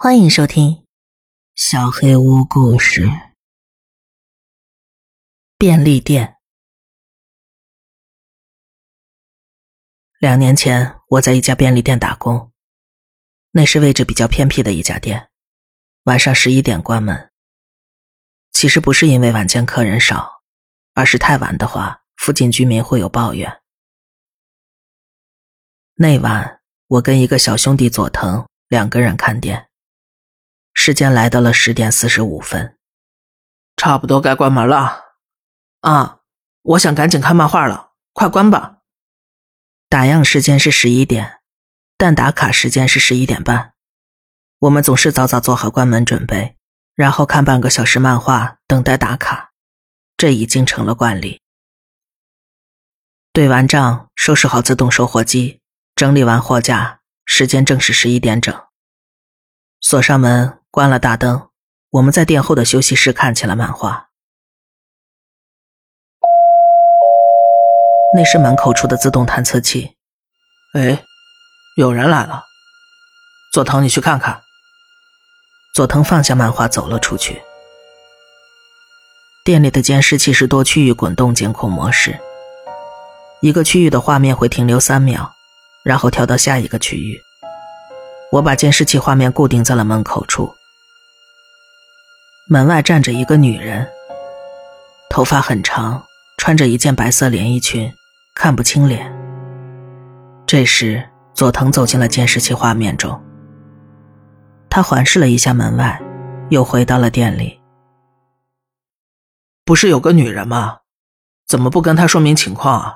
欢迎收听《小黑屋故事》。便利店。两年前，我在一家便利店打工，那是位置比较偏僻的一家店，晚上十一点关门。其实不是因为晚间客人少，而是太晚的话，附近居民会有抱怨。那晚，我跟一个小兄弟佐藤两个人看店。时间来到了十点四十五分，差不多该关门了。啊，我想赶紧看漫画了，快关吧。打烊时间是十一点，但打卡时间是十一点半。我们总是早早做好关门准备，然后看半个小时漫画，等待打卡，这已经成了惯例。对完账，收拾好自动售货机，整理完货架，时间正是十一点整。锁上门。关了大灯，我们在店后的休息室看起了漫画。那是门口处的自动探测器。哎，有人来了。佐藤，你去看看。佐藤放下漫画，走了出去。店里的监视器是多区域滚动监控模式，一个区域的画面会停留三秒，然后跳到下一个区域。我把监视器画面固定在了门口处。门外站着一个女人，头发很长，穿着一件白色连衣裙，看不清脸。这时，佐藤走进了监视器画面中。他环视了一下门外，又回到了店里。不是有个女人吗？怎么不跟她说明情况啊？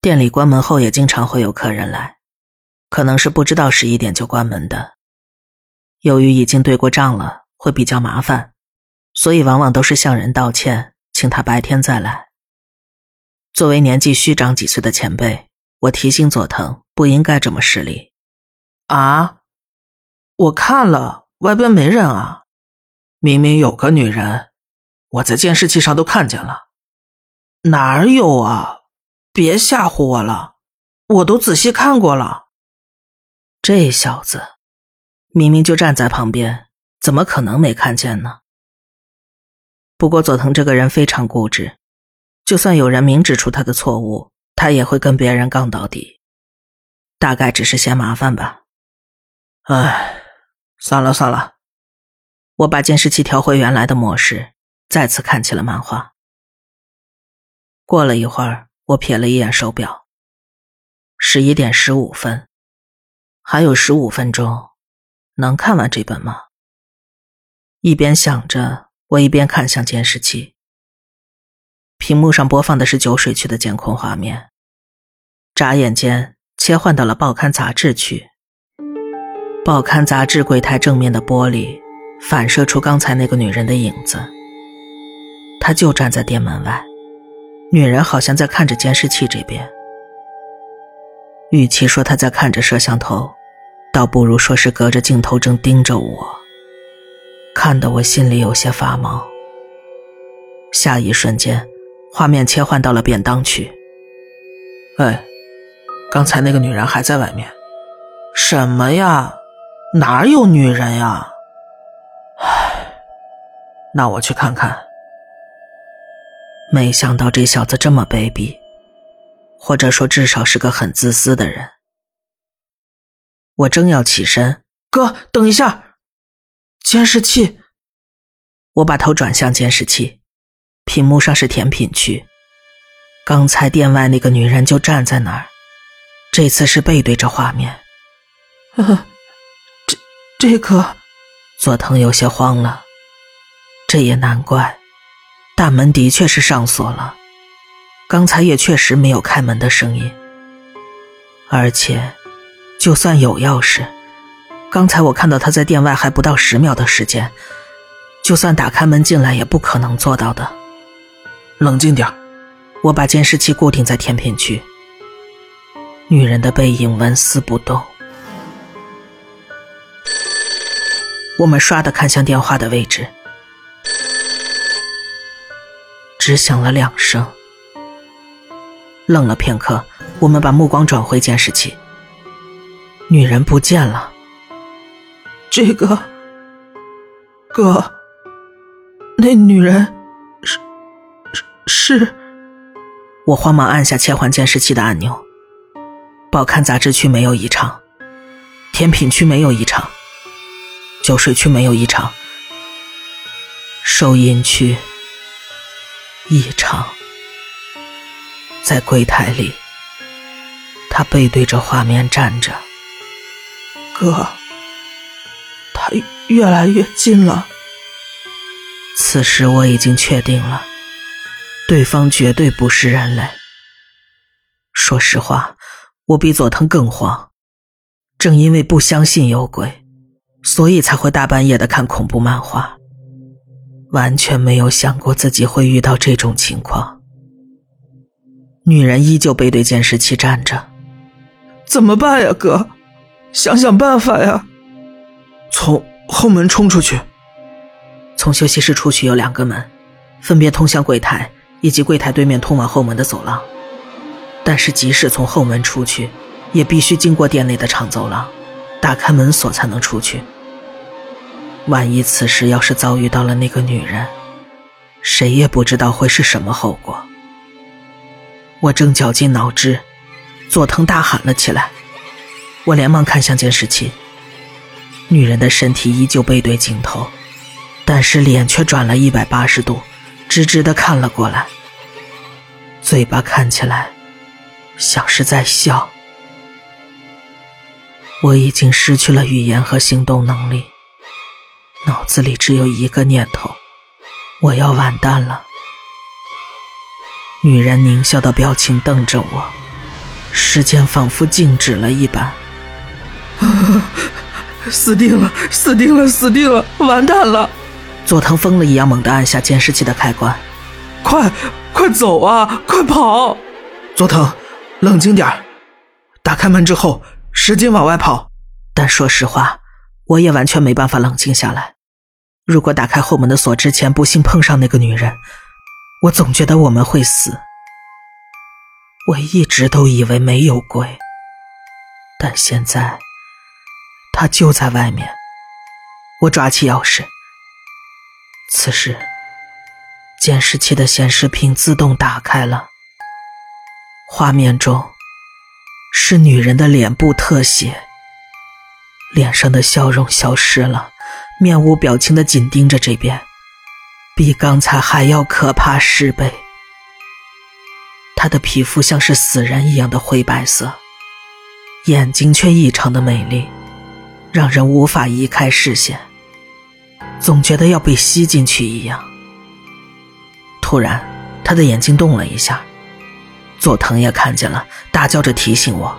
店里关门后也经常会有客人来，可能是不知道十一点就关门的。由于已经对过账了。会比较麻烦，所以往往都是向人道歉，请他白天再来。作为年纪虚长几岁的前辈，我提醒佐藤不应该这么势利。啊，我看了，外边没人啊，明明有个女人，我在监视器上都看见了。哪儿有啊？别吓唬我了，我都仔细看过了。这小子，明明就站在旁边。怎么可能没看见呢？不过佐藤这个人非常固执，就算有人明指出他的错误，他也会跟别人杠到底。大概只是嫌麻烦吧。唉，算了算了，我把监视器调回原来的模式，再次看起了漫画。过了一会儿，我瞥了一眼手表，十一点十五分，还有十五分钟，能看完这本吗？一边想着，我一边看向监视器。屏幕上播放的是酒水区的监控画面，眨眼间切换到了报刊杂志区。报刊杂志柜台正面的玻璃反射出刚才那个女人的影子，她就站在店门外，女人好像在看着监视器这边。与其说她在看着摄像头，倒不如说是隔着镜头正盯着我。看得我心里有些发毛。下一瞬间，画面切换到了便当区。哎，刚才那个女人还在外面。什么呀？哪有女人呀？唉，那我去看看。没想到这小子这么卑鄙，或者说至少是个很自私的人。我正要起身，哥，等一下。监视器，我把头转向监视器，屏幕上是甜品区。刚才店外那个女人就站在那儿，这次是背对着画面。这这个，佐藤有些慌了。这也难怪，大门的确是上锁了，刚才也确实没有开门的声音。而且，就算有钥匙。刚才我看到他在店外还不到十秒的时间，就算打开门进来也不可能做到的。冷静点我把监视器固定在甜品区。女人的背影纹丝不动。我们唰的看向电话的位置，只响了两声。愣了片刻，我们把目光转回监视器，女人不见了。这个，哥，那女人是是是。我慌忙按下切换监视器的按钮。报刊杂志区没有异常，甜品区没有异常，酒水区没有异常，收银区异常。在柜台里，他背对着画面站着。哥，越来越近了。此时我已经确定了，对方绝对不是人类。说实话，我比佐藤更慌。正因为不相信有鬼，所以才会大半夜的看恐怖漫画，完全没有想过自己会遇到这种情况。女人依旧背对监视器站着，怎么办呀，哥？想想办法呀！从后门冲出去。从休息室出去有两个门，分别通向柜台以及柜台对面通往后门的走廊。但是即使从后门出去，也必须经过店内的长走廊，打开门锁才能出去。万一此时要是遭遇到了那个女人，谁也不知道会是什么后果。我正绞尽脑汁，佐藤大喊了起来。我连忙看向监视器，女人的身体依旧背对镜头，但是脸却转了一百八十度，直直的看了过来，嘴巴看起来像是在笑。我已经失去了语言和行动能力，脑子里只有一个念头：我要完蛋了。女人狞笑的表情瞪着我，时间仿佛静止了一般。死定了！死定了！死定了！完蛋了！佐藤疯了一样猛地按下监视器的开关，快，快走啊！快跑！佐藤，冷静点打开门之后，使劲往外跑。但说实话，我也完全没办法冷静下来。如果打开后门的锁之前不幸碰上那个女人，我总觉得我们会死。我一直都以为没有鬼，但现在。他就在外面。我抓起钥匙。此时，监视器的显示屏自动打开了。画面中是女人的脸部特写，脸上的笑容消失了，面无表情的紧盯着这边，比刚才还要可怕十倍。她的皮肤像是死人一样的灰白色，眼睛却异常的美丽。让人无法移开视线，总觉得要被吸进去一样。突然，他的眼睛动了一下，佐藤也看见了，大叫着提醒我：“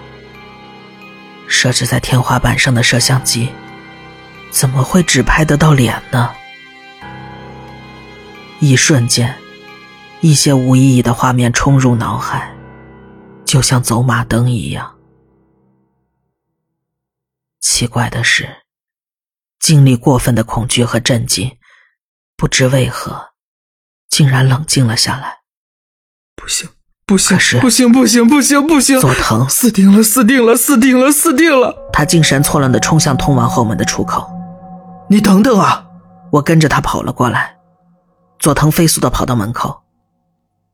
设置在天花板上的摄像机，怎么会只拍得到脸呢？”一瞬间，一些无意义的画面冲入脑海，就像走马灯一样。奇怪的是，经历过分的恐惧和震惊，不知为何，竟然冷静了下来。不行，不行，是不行，不行，不行，不行！佐藤，死定了，死定了，死定了，死定了！他精神错乱的冲向通往后门的出口。你等等啊！我跟着他跑了过来。佐藤飞速的跑到门口，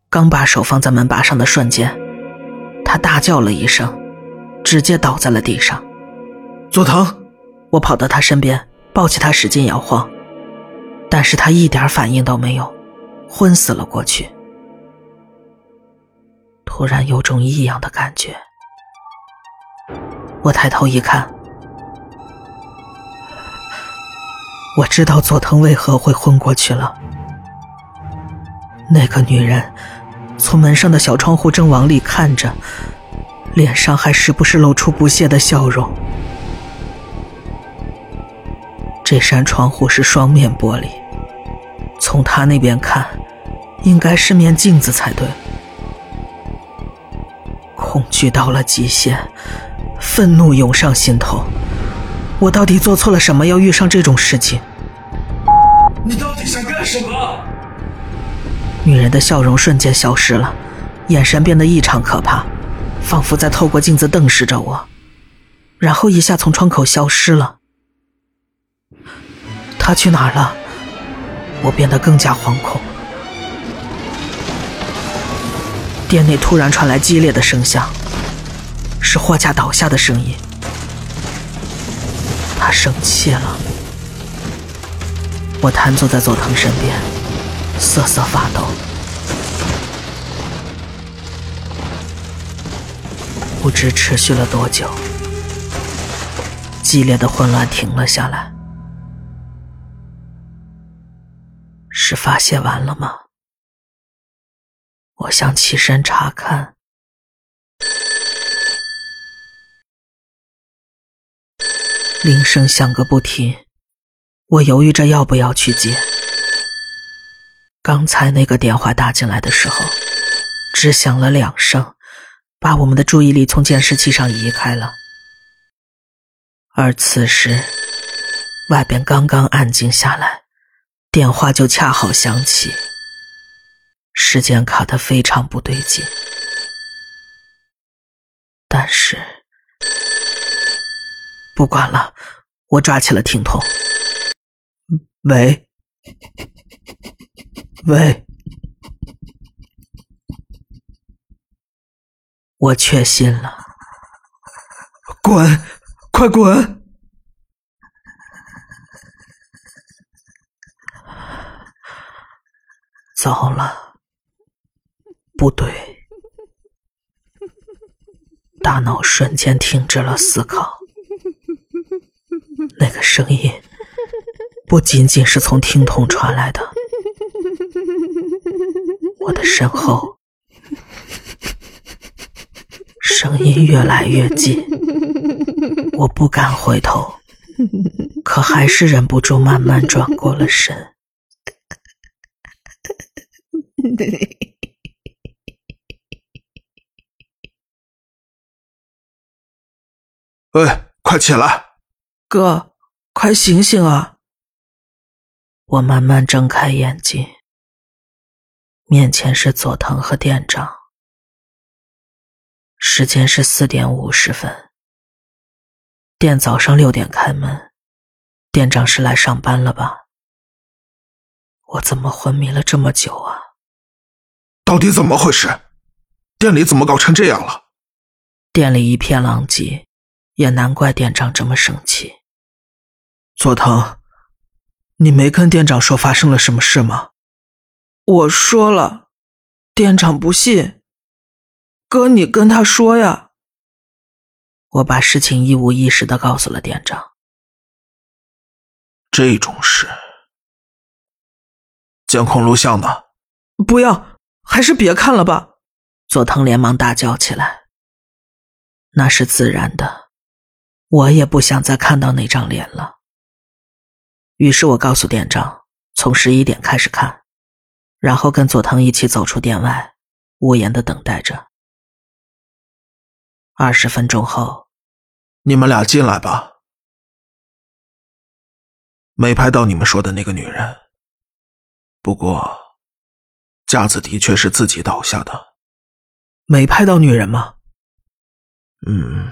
刚把手放在门把上的瞬间，他大叫了一声，直接倒在了地上。佐藤，我跑到他身边，抱起他，使劲摇晃，但是他一点反应都没有，昏死了过去。突然有种异样的感觉，我抬头一看，我知道佐藤为何会昏过去了。那个女人从门上的小窗户正往里看着，脸上还时不时露出不屑的笑容。这扇窗户是双面玻璃，从他那边看，应该是面镜子才对。恐惧到了极限，愤怒涌上心头。我到底做错了什么，要遇上这种事情？你到底想干什么？女人的笑容瞬间消失了，眼神变得异常可怕，仿佛在透过镜子瞪视着我，然后一下从窗口消失了。他去哪儿了？我变得更加惶恐。店内突然传来激烈的声响，是货架倒下的声音。他生气了。我瘫坐在佐藤身边，瑟瑟发抖。不知持续了多久，激烈的混乱停了下来。是发泄完了吗？我想起身查看，铃声响个不停。我犹豫着要不要去接。刚才那个电话打进来的时候，只响了两声，把我们的注意力从监视器上移开了。而此时，外边刚刚安静下来，电话就恰好响起。时间卡得非常不对劲，但是不管了，我抓起了听筒。喂，喂，我确信了，滚，快滚！糟了。不对，大脑瞬间停止了思考。那个声音不仅仅是从听筒传来的，我的身后声音越来越近，我不敢回头，可还是忍不住慢慢转过了身。喂，快起来，哥，快醒醒啊！我慢慢睁开眼睛，面前是佐藤和店长。时间是四点五十分，店早上六点开门，店长是来上班了吧？我怎么昏迷了这么久啊？到底怎么回事？店里怎么搞成这样了？店里一片狼藉。也难怪店长这么生气。佐藤，你没跟店长说发生了什么事吗？我说了，店长不信。哥，你跟他说呀。我把事情一五一十的告诉了店长。这种事，监控录像呢？不要，还是别看了吧。佐藤连忙大叫起来。那是自然的。我也不想再看到那张脸了。于是我告诉店长，从十一点开始看，然后跟佐藤一起走出店外，无言的等待着。二十分钟后，你们俩进来吧。没拍到你们说的那个女人，不过架子的确是自己倒下的。没拍到女人吗？嗯。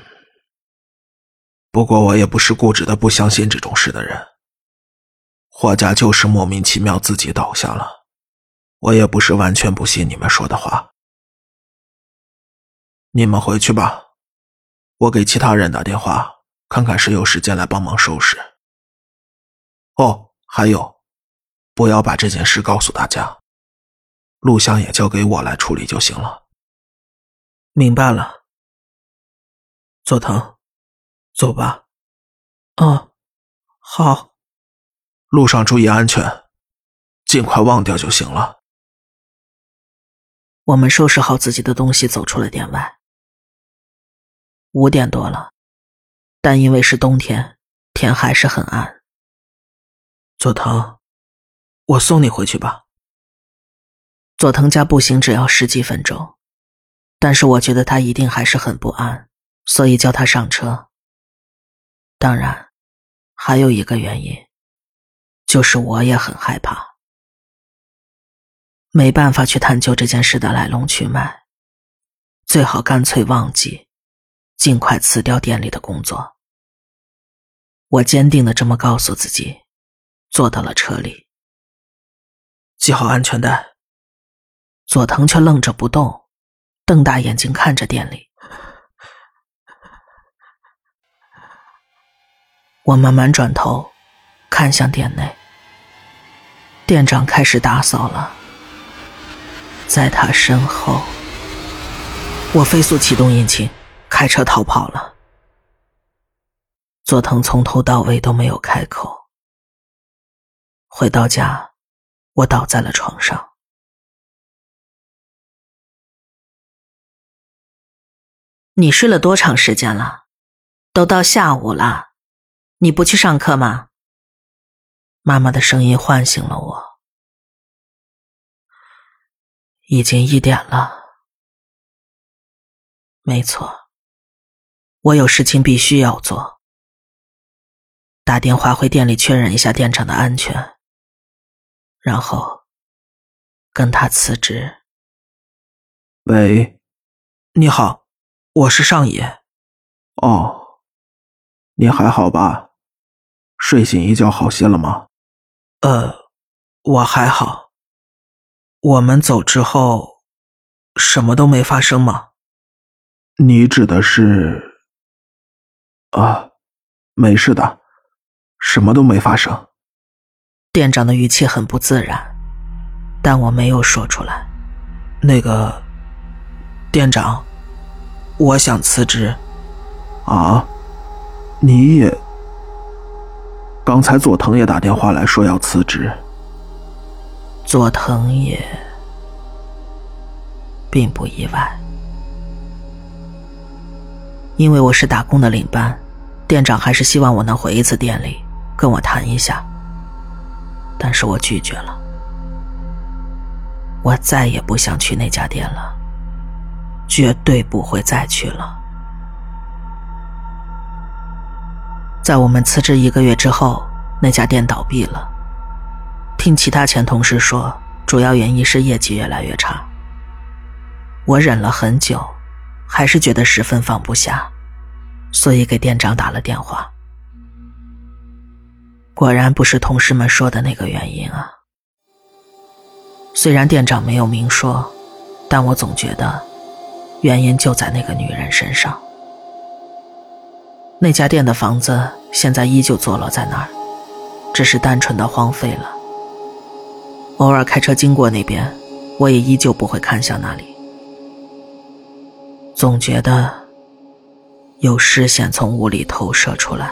不过我也不是固执的不相信这种事的人。霍家就是莫名其妙自己倒下了，我也不是完全不信你们说的话。你们回去吧，我给其他人打电话，看看谁有时间来帮忙收拾。哦，还有，不要把这件事告诉大家，录像也交给我来处理就行了。明白了，佐藤。走吧，嗯，好。路上注意安全，尽快忘掉就行了。我们收拾好自己的东西，走出了店外。五点多了，但因为是冬天，天还是很暗。佐藤，我送你回去吧。佐藤家步行只要十几分钟，但是我觉得他一定还是很不安，所以叫他上车。当然，还有一个原因，就是我也很害怕，没办法去探究这件事的来龙去脉，最好干脆忘记，尽快辞掉店里的工作。我坚定的这么告诉自己，坐到了车里，系好安全带。佐藤却愣着不动，瞪大眼睛看着店里。我慢慢转头，看向店内，店长开始打扫了。在他身后，我飞速启动引擎，开车逃跑了。佐藤从头到尾都没有开口。回到家，我倒在了床上。你睡了多长时间了？都到下午了。你不去上课吗？妈妈的声音唤醒了我。已经一点了。没错，我有事情必须要做。打电话回店里确认一下店长的安全，然后跟他辞职。喂，你好，我是上野。哦。你还好吧？睡醒一觉好些了吗？呃，我还好。我们走之后，什么都没发生吗？你指的是？啊，没事的，什么都没发生。店长的语气很不自然，但我没有说出来。那个，店长，我想辞职。啊？你也，刚才佐藤也打电话来说要辞职。佐藤也并不意外，因为我是打工的领班，店长还是希望我能回一次店里跟我谈一下，但是我拒绝了。我再也不想去那家店了，绝对不会再去了。在我们辞职一个月之后，那家店倒闭了。听其他前同事说，主要原因是业绩越来越差。我忍了很久，还是觉得十分放不下，所以给店长打了电话。果然不是同事们说的那个原因啊。虽然店长没有明说，但我总觉得原因就在那个女人身上。那家店的房子现在依旧坐落在那儿，只是单纯的荒废了。偶尔开车经过那边，我也依旧不会看向那里，总觉得有视线从屋里投射出来。